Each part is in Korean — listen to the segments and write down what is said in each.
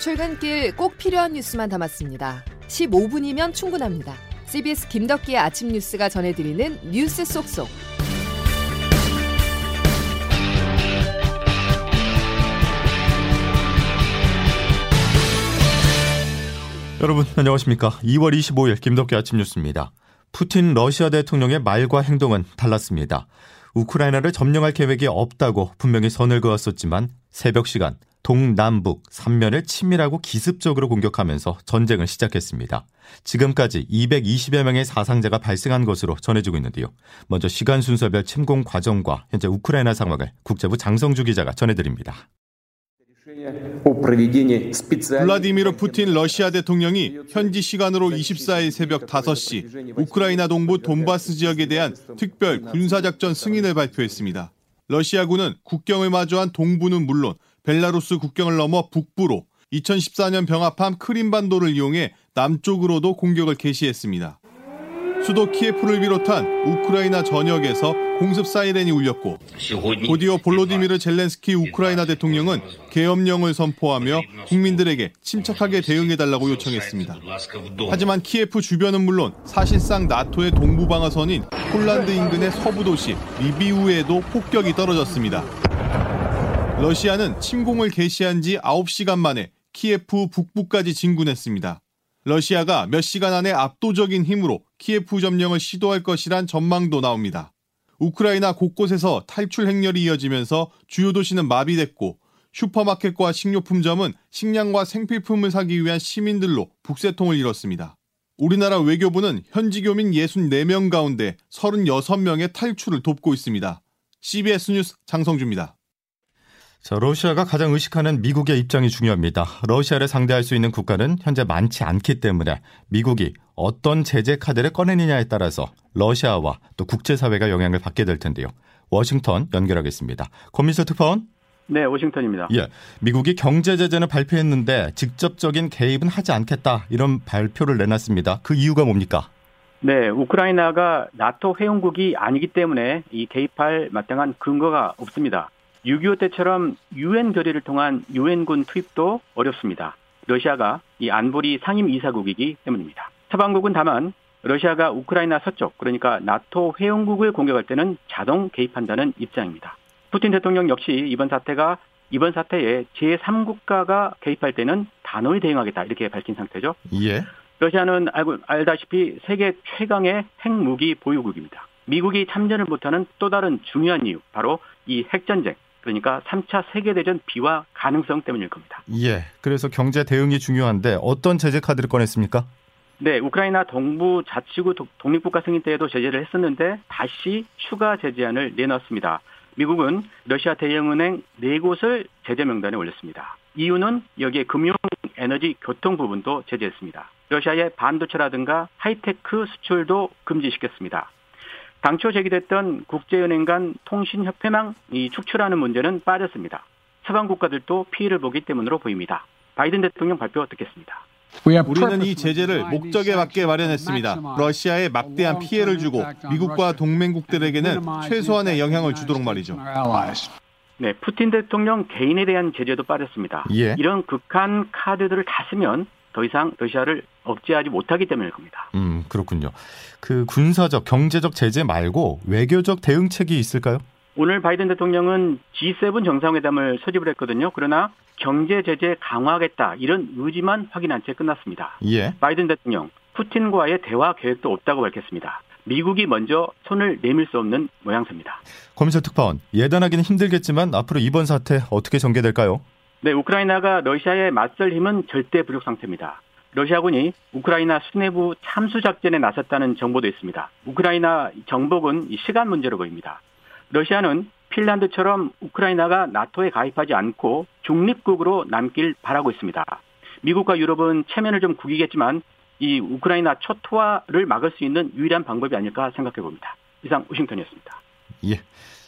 출근길 꼭 필요한 뉴스만 담았습니다. 15분이면 충분합니다. CBS 김덕기의 아침 뉴스가 전해드리는 뉴스 속속. 여러분 안녕하십니까? 2월 25일 김덕기 아침 뉴스입니다. 푸틴 러시아 대통령의 말과 행동은 달랐습니다. 우크라이나를 점령할 계획이 없다고 분명히 선을 그었었지만 새벽 시간 동남북 3면을 치밀하고 기습적으로 공격하면서 전쟁을 시작했습니다. 지금까지 220여 명의 사상자가 발생한 것으로 전해지고 있는데요. 먼저 시간 순서별 침공 과정과 현재 우크라이나 상황을 국제부 장성주 기자가 전해드립니다. 블라디미르 푸틴 러시아 대통령이 현지 시간으로 24일 새벽 5시 우크라이나 동부 돈바스 지역에 대한 특별 군사작전 승인을 발표했습니다. 러시아군은 국경을 마주한 동부는 물론 벨라루스 국경을 넘어 북부로 2014년 병합한 크림반도를 이용해 남쪽으로도 공격을 개시했습니다. 수도 키예프를 비롯한 우크라이나 전역에서 공습 사이렌이 울렸고 곧이어 볼로디미르 젤렌스키 우크라이나 대통령은 계엄령을 선포하며 국민들에게 침착하게 대응해달라고 요청했습니다. 하지만 키예프 주변은 물론 사실상 나토의 동부 방어선인 폴란드 인근의 서부 도시 리비우에도 폭격이 떨어졌습니다. 러시아는 침공을 개시한 지 9시간 만에 키예프 북부까지 진군했습니다. 러시아가 몇 시간 안에 압도적인 힘으로 키예프 점령을 시도할 것이란 전망도 나옵니다. 우크라이나 곳곳에서 탈출 행렬이 이어지면서 주요 도시는 마비됐고 슈퍼마켓과 식료품점은 식량과 생필품을 사기 위한 시민들로 북새통을 이뤘습니다. 우리나라 외교부는 현지 교민 64명 가운데 36명의 탈출을 돕고 있습니다. CBS 뉴스 장성주입니다. 자, 러시아가 가장 의식하는 미국의 입장이 중요합니다. 러시아를 상대할 수 있는 국가는 현재 많지 않기 때문에 미국이 어떤 제재 카드를 꺼내느냐에 따라서 러시아와 또 국제사회가 영향을 받게 될 텐데요. 워싱턴 연결하겠습니다. 권민서 특파원. 네, 워싱턴입니다. 예. 미국이 경제 제재는 발표했는데 직접적인 개입은 하지 않겠다 이런 발표를 내놨습니다. 그 이유가 뭡니까? 네, 우크라이나가 나토 회원국이 아니기 때문에 이 개입할 마땅한 근거가 없습니다. 6.25 때처럼 유엔 결의를 통한 유엔군 투입도 어렵습니다. 러시아가 이 안보리 상임 이사국이기 때문입니다. 서방국은 다만 러시아가 우크라이나 서쪽 그러니까 나토 회원국을 공격할 때는 자동 개입한다는 입장입니다. 푸틴 대통령 역시 이번 사태가 이번 사태에 제3국가가 개입할 때는 단호히 대응하겠다 이렇게 밝힌 상태죠. 예. 러시아는 알고 알다시피 세계 최강의 핵무기 보유국입니다. 미국이 참전을 못하는 또 다른 중요한 이유 바로 이 핵전쟁 그러니까 3차 세계대전 비화 가능성 때문일 겁니다. 예. 그래서 경제 대응이 중요한데 어떤 제재 카드를 꺼냈습니까? 네, 우크라이나 동부 자치구 독립국가 승인 때에도 제재를 했었는데 다시 추가 제재안을 내놨습니다. 미국은 러시아 대형은행 4곳을 제재 명단에 올렸습니다. 이유는 여기에 금융, 에너지, 교통 부분도 제재했습니다. 러시아의 반도체라든가 하이테크 수출도 금지시켰습니다. 당초 제기됐던 국제은행 간 통신협회망 이 축출하는 문제는 빠졌습니다. 서방 국가들도 피해를 보기 때문으로 보입니다. 바이든 대통령 발표 듣겠습니다. 우리는 이 제재를 목적에 맞게 마련했습니다. 러시아에 막대한 피해를 주고 미국과 동맹국들에게는 최소한의 영향을 주도록 말이죠. 네, 푸틴 대통령 개인에 대한 제재도 빠졌습니다. 예. 이런 극한 카드들을 다 쓰면 더 이상 러시아를 억제하지 못하기 때문일 겁니다. 음, 그렇군요. 그 군사적, 경제적 제재 말고 외교적 대응책이 있을까요? 오늘 바이든 대통령은 G7 정상회담을 소집을 했거든요. 그러나 경제 제재 강화하겠다 이런 의지만 확인한 채 끝났습니다. 예. 바이든 대통령 푸틴과의 대화 계획도 없다고 밝혔습니다. 미국이 먼저 손을 내밀 수 없는 모양새입니다. 검사 특파원 예단하기는 힘들겠지만 앞으로 이번 사태 어떻게 전개될까요? 네, 우크라이나가 러시아에 맞설 힘은 절대 부족 상태입니다. 러시아군이 우크라이나 수내부 참수 작전에 나섰다는 정보도 있습니다. 우크라이나 정복은 시간 문제로 보입니다. 러시아는 핀란드처럼 우크라이나가 나토에 가입하지 않고 중립국으로 남길 바라고 있습니다. 미국과 유럽은 체면을 좀 구기겠지만 이 우크라이나 초토화를 막을 수 있는 유일한 방법이 아닐까 생각해 봅니다. 이상 워싱턴이었습니다. 예.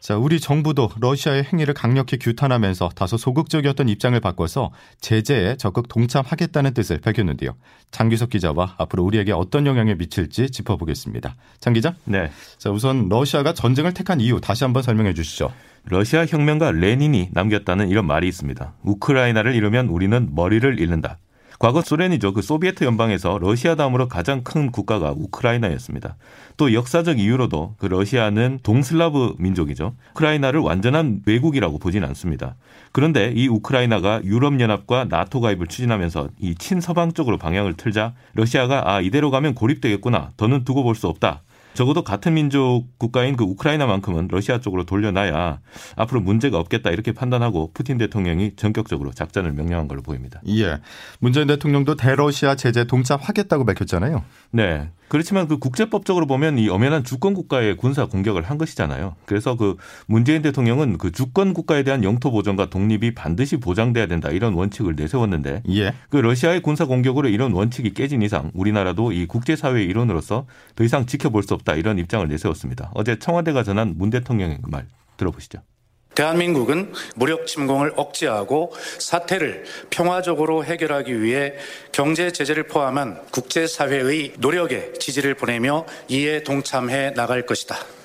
자, 우리 정부도 러시아의 행위를 강력히 규탄하면서 다소 소극적이었던 입장을 바꿔서 제재에 적극 동참하겠다는 뜻을 밝혔는데요. 장규석 기자와 앞으로 우리에게 어떤 영향을 미칠지 짚어보겠습니다. 장 기자? 네. 자, 우선 러시아가 전쟁을 택한 이유 다시 한번 설명해 주시죠. 러시아 혁명가 레닌이 남겼다는 이런 말이 있습니다. 우크라이나를 잃으면 우리는 머리를 잃는다. 과거 소련이죠. 그 소비에트 연방에서 러시아 다음으로 가장 큰 국가가 우크라이나였습니다. 또 역사적 이유로도 그 러시아는 동슬라브 민족이죠. 우크라이나를 완전한 외국이라고 보진 않습니다. 그런데 이 우크라이나가 유럽연합과 나토 가입을 추진하면서 이 친서방 쪽으로 방향을 틀자 러시아가 아 이대로 가면 고립되겠구나 더는 두고 볼 수 없다 적어도 같은 민족 국가인 그 우크라이나만큼은 러시아 쪽으로 돌려놔야 앞으로 문제가 없겠다 이렇게 판단하고 푸틴 대통령이 전격적으로 작전을 명령한 걸로 보입니다. 예. 문재인 대통령도 대러시아 제재 동참하겠다고 밝혔잖아요. 네. 그렇지만 그 국제법적으로 보면 이 엄연한 주권 국가의 군사 공격을 한 것이잖아요. 그래서 그 문재인 대통령은 그 주권 국가에 대한 영토 보전과 독립이 반드시 보장돼야 된다 이런 원칙을 내세웠는데 예. 그 러시아의 군사 공격으로 이런 원칙이 깨진 이상 우리나라도 이 국제 사회의 일원으로서 더 이상 지켜볼 수 없다 이런 입장을 내세웠습니다. 어제 청와대가 전한 문 대통령의 그 말 들어보시죠. 대한민국은 무력 침공을 억제하고 사태를 평화적으로 해결하기 위해 경제 제재를 포함한 국제사회의 노력에 지지를 보내며 이에 동참해 나갈 것이다.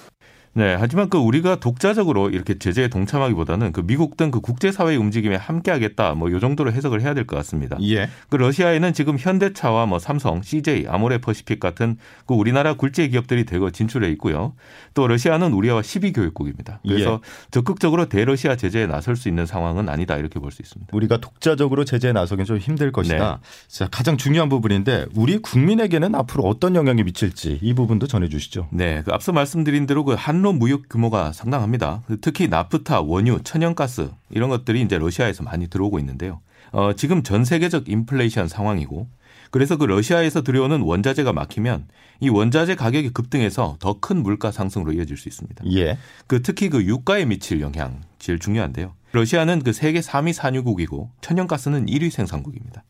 네, 하지만 그 우리가 독자적으로 이렇게 제재에 동참하기보다는 그 미국 등 그 국제사회의 움직임에 함께하겠다 뭐 요 정도로 해석을 해야 될 것 같습니다. 예. 그 러시아에는 지금 현대차와 뭐 삼성, CJ, 아모레퍼시픽 같은 그 우리나라 굴제 기업들이 대거 진출해 있고요. 또 러시아는 우리와 12교육국입니다. 그래서 예. 적극적으로 대러시아 제재에 나설 수 있는 상황은 아니다 이렇게 볼 수 있습니다. 우리가 독자적으로 제재에 나서긴 좀 힘들 것이다. 자, 가장 중요한 부분인데 우리 국민에게는 앞으로 어떤 영향이 미칠지 이 부분도 전해 주시죠. 네, 그 앞서 말씀드린 대로 그 한로 무역 규모가 상당합니다. 특히 나프타, 원유, 천연가스 이런 것들이 이제 러시아에서 많이 들어오고 있는데요. 어, 지금 전 세계적 인플레이션 상황이고 그래서 그 러시아에서 들여오는 원자재가 막히면 이 원자재 가격이 급등해서 더 큰 물가 상승으로 이어질 수 있습니다. 예. 그 특히 그 유가에 미칠 영향 제일 중요한데요. 러시아는 그 세계 3위 산유국이고 천연가스는 1위 생산국입니다.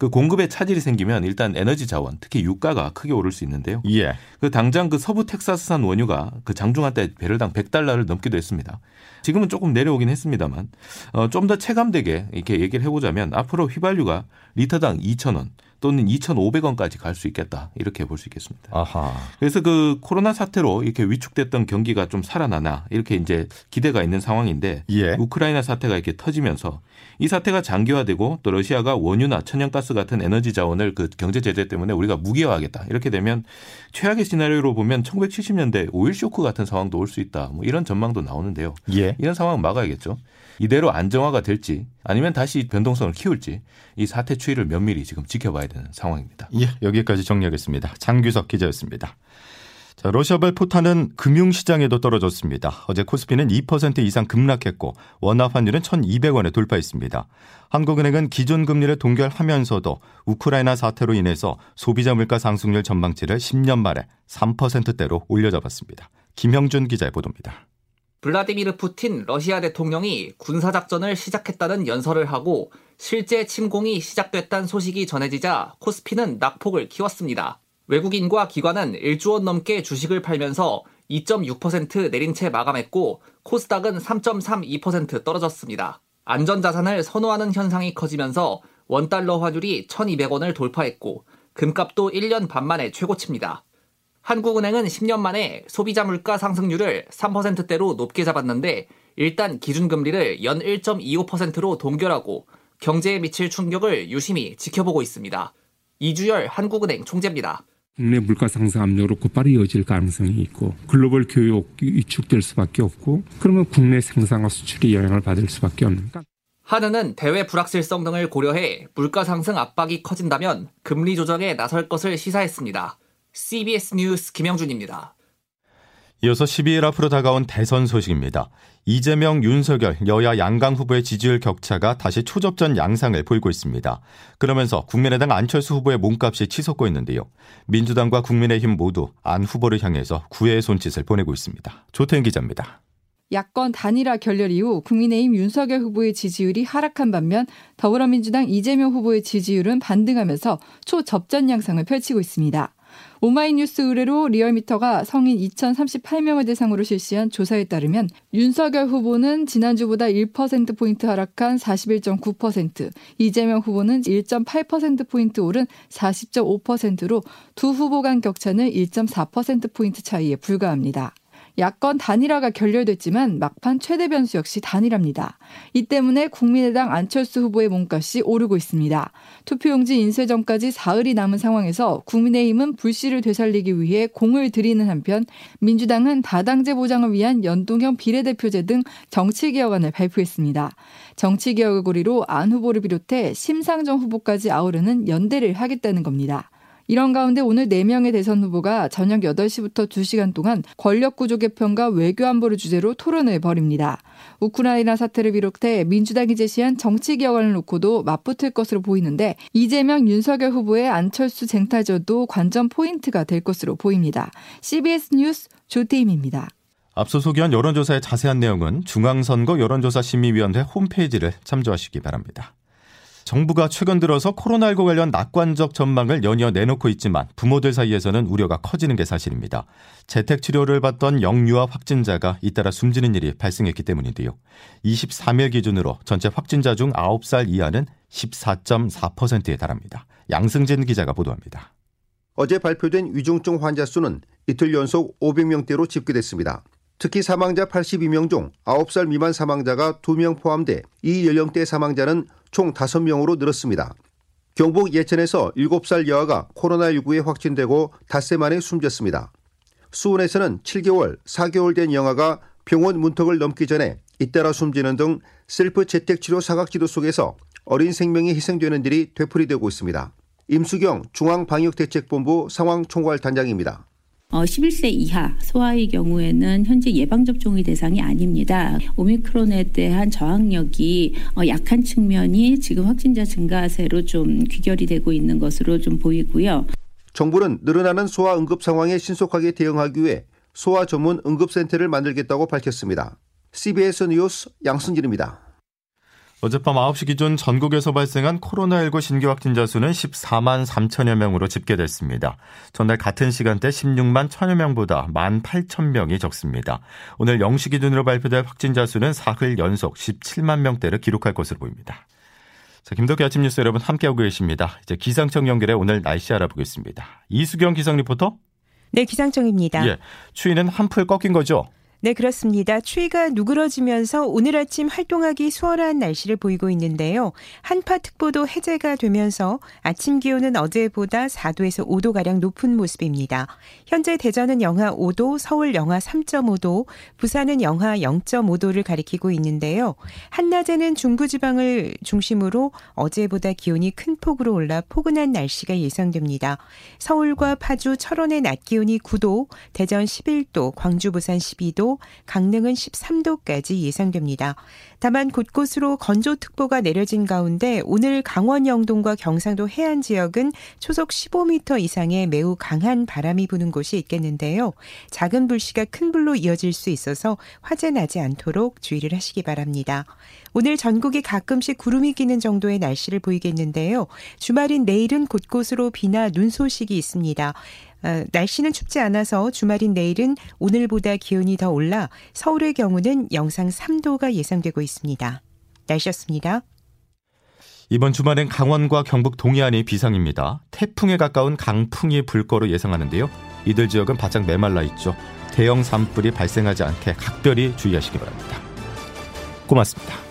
그 공급에 차질이 생기면 일단 에너지 자원, 특히 유가가 크게 오를 수 있는데요. 예. 그 당장 그 서부 텍사스산 원유가 그 장중한 때 배럴당 100달러를 넘기도 했습니다. 지금은 조금 내려오긴 했습니다만 어, 좀 더 체감되게 이렇게 얘기를 해보자면 앞으로 휘발유가 리터당 2,000원 또는 2,500원까지 갈 수 있겠다 이렇게 볼 수 있겠습니다. 아하. 그래서 그 코로나 사태로 이렇게 위축됐던 경기가 좀 살아나나 이렇게 이제 기대가 있는 상황인데 예. 우크라이나 사태가 이렇게 터지면서 이 사태가 장기화되고 또 러시아가 원유나 천연가스 같은 에너지 자원을 그 경제 제재 때문에 우리가 무기화하겠다 이렇게 되면 최악의 시나리오로 보면 1970년대 오일 쇼크 같은 상황도 올 수 있다 뭐 이런 전망도 나오는데요. 예. 이런 상황 막아야겠죠. 이대로 안정화가 될지 아니면 다시 변동성을 키울지 이 사태 추이를 면밀히 지금 지켜봐야 되는 상황입니다. 예, 여기까지 정리하겠습니다. 장규석 기자였습니다. 자, 러시아발 포탄은 금융시장에도 떨어졌습니다. 어제 코스피는 2% 이상 급락했고 원화 환율은 1,200원에 돌파했습니다. 한국은행은 기존 금리를 동결하면서도 우크라이나 사태로 인해서 소비자 물가 상승률 전망치를 10년 만에 3%대로 올려잡았습니다. 김형준 기자의 보도입니다. 블라디미르 푸틴 러시아 대통령이 군사작전을 시작했다는 연설을 하고 실제 침공이 시작됐다는 소식이 전해지자 코스피는 낙폭을 키웠습니다. 외국인과 기관은 1조 원 넘게 주식을 팔면서 2.6% 내린 채 마감했고 코스닥은 3.32% 떨어졌습니다. 안전자산을 선호하는 현상이 커지면서 원달러 환율이 1,200원을 돌파했고 금값도 1년 반 만에 최고치입니다. 한국은행은 10년 만에 소비자 물가 상승률을 3%대로 높게 잡았는데 일단 기준금리를 연 1.25%로 동결하고 경제에 미칠 충격을 유심히 지켜보고 있습니다. 이주열 한국은행 총재입니다. 국내 물가 상승 압력으로 곧바로 이어질 가능성이 있고 글로벌 교육 위축될 수밖에 없고 그러면 국내 생산과 수출이 영향을 받을 수밖에 없는 한은은 대외 불확실성 등을 고려해 물가 상승 압박이 커진다면 금리 조정에 나설 것을 시사했습니다. CBS 뉴스 김영준입니다. 이어서 12일 앞으로 다가온 대선 소식입니다. 이재명, 윤석열, 여야 양강 후보의 지지율 격차가 다시 초접전 양상을 보이고 있습니다. 그러면서 국민의당 안철수 후보의 몸값이 치솟고 있는데요. 민주당과 국민의힘 모두 안 후보를 향해서 구애의 손짓을 보내고 있습니다. 조태인 기자입니다. 야권 단일화 결렬 이후 국민의힘 윤석열 후보의 지지율이 하락한 반면 더불어민주당 이재명 후보의 지지율은 반등하면서 초접전 양상을 펼치고 있습니다. 오마이뉴스 의뢰로 리얼미터가 성인 2,038명을 대상으로 실시한 조사에 따르면 윤석열 후보는 지난주보다 1%포인트 하락한 41.9%, 이재명 후보는 1.8%포인트 오른 40.5%로 두 후보 간 격차는 1.4%포인트 차이에 불과합니다. 야권 단일화가 결렬됐지만 막판 최대 변수 역시 단일화입니다. 이 때문에 국민의당 안철수 후보의 몸값이 오르고 있습니다. 투표용지 인쇄 전까지 사흘이 남은 상황에서 국민의힘은 불씨를 되살리기 위해 공을 들이는 한편 민주당은 다당제 보장을 위한 연동형 비례대표제 등 정치개혁안을 발표했습니다. 정치개혁을 고리로 안 후보를 비롯해 심상정 후보까지 아우르는 연대를 하겠다는 겁니다. 이런 가운데 오늘 4명의 대선 후보가 저녁 8시부터 2시간 동안 권력 구조 개편과 외교 안보를 주제로 토론을 벌입니다. 우크라이나 사태를 비롯해 민주당이 제시한 정치 개혁안을 놓고도 맞붙을 것으로 보이는데 이재명, 윤석열 후보의 안철수 쟁탈전도 관전 포인트가 될 것으로 보입니다. CBS 뉴스 조태임입니다. 앞서 소개한 여론조사의 자세한 내용은 중앙선거 여론조사심의위원회 홈페이지를 참조하시기 바랍니다. 정부가 최근 들어서 코로나19 관련 낙관적 전망을 연이어 내놓고 있지만 부모들 사이에서는 우려가 커지는 게 사실입니다. 재택 치료를 받던 영유아 확진자가 잇따라 숨지는 일이 발생했기 때문인데요. 23일 기준으로 전체 확진자 중 9살 이하는 14.4%에 달합니다. 양승진 기자가 보도합니다. 어제 발표된 위중증 환자 수는 이틀 연속 500명대로 집계됐습니다. 특히 사망자 82명 중 9살 미만 사망자가 2명 포함돼 이 연령대 사망자는 총 5명으로 늘었습니다. 경북 예천에서 7살 여아가 코로나19에 확진되고 닷새 만에 숨졌습니다. 수원에서는 7개월, 4개월 된 영아가 병원 문턱을 넘기 전에 잇따라 숨지는 등 셀프 재택치료 사각지도 속에서 어린 생명이 희생되는 일이 되풀이되고 있습니다. 임수경 중앙방역대책본부 상황총괄단장입니다. 어, 11세 이하 소아의 경우에는 현재 예방접종의 대상이 아닙니다. 오미크론에 대한 저항력이 어, 약한 측면이 지금 확진자 증가세로 좀 귀결이 되고 있는 것으로 좀 보이고요. 정부는 늘어나는 소아 응급 상황에 신속하게 대응하기 위해 소아 전문 응급센터를 만들겠다고 밝혔습니다. CBS 뉴스 양승길입니다. 어젯밤 9시 기준 전국에서 발생한 코로나19 신규 확진자 수는 14만 3천여 명으로 집계됐습니다. 전날 같은 시간대 16만 1천여 명보다 1만 8천 명이 적습니다. 오늘 0시 기준으로 발표될 확진자 수는 사흘 연속 17만 명대를 기록할 것으로 보입니다. 자, 김덕기 아침 뉴스 여러분 함께하고 계십니다. 이제 기상청 연결해 오늘 날씨 알아보겠습니다. 이수경 기상 리포터? 네, 기상청입니다. 예, 추위는 한풀 꺾인 거죠? 네, 그렇습니다. 추위가 누그러지면서 오늘 아침 활동하기 수월한 날씨를 보이고 있는데요. 한파특보도 해제가 되면서 아침 기온은 어제보다 4도에서 5도가량 높은 모습입니다. 현재 대전은 영하 5도, 서울 영하 3.5도, 부산은 영하 0.5도를 가리키고 있는데요. 한낮에는 중부지방을 중심으로 어제보다 기온이 큰 폭으로 올라 포근한 날씨가 예상됩니다. 서울과 파주, 철원의 낮 기온이 9도, 대전 11도, 광주, 부산 12도, 강릉은 13도까지 예상됩니다. 다만 곳곳으로 건조특보가 내려진 가운데 오늘 강원 영동과 경상도 해안 지역은 초속 15m 이상의 매우 강한 바람이 부는 곳이 있겠는데요. 작은 불씨가 큰 불로 이어질 수 있어서 화재 나지 않도록 주의를 하시기 바랍니다. 오늘 전국이 가끔씩 구름이 끼는 정도의 날씨를 보이겠는데요. 주말인 내일은 곳곳으로 비나 눈 소식이 있습니다. 어, 날씨는 춥지 않아서 주말인 내일은 오늘보다 기온이 더 올라 서울의 경우는 영상 3도가 예상되고 있습니다. 날씨였습니다. 이번 주말엔 강원과 경북 동해안이 비상입니다. 태풍에 가까운 강풍이 불 거로 예상하는데요. 이들 지역은 바짝 메말라 있죠. 대형 산불이 발생하지 않게 각별히 주의하시기 바랍니다. 고맙습니다.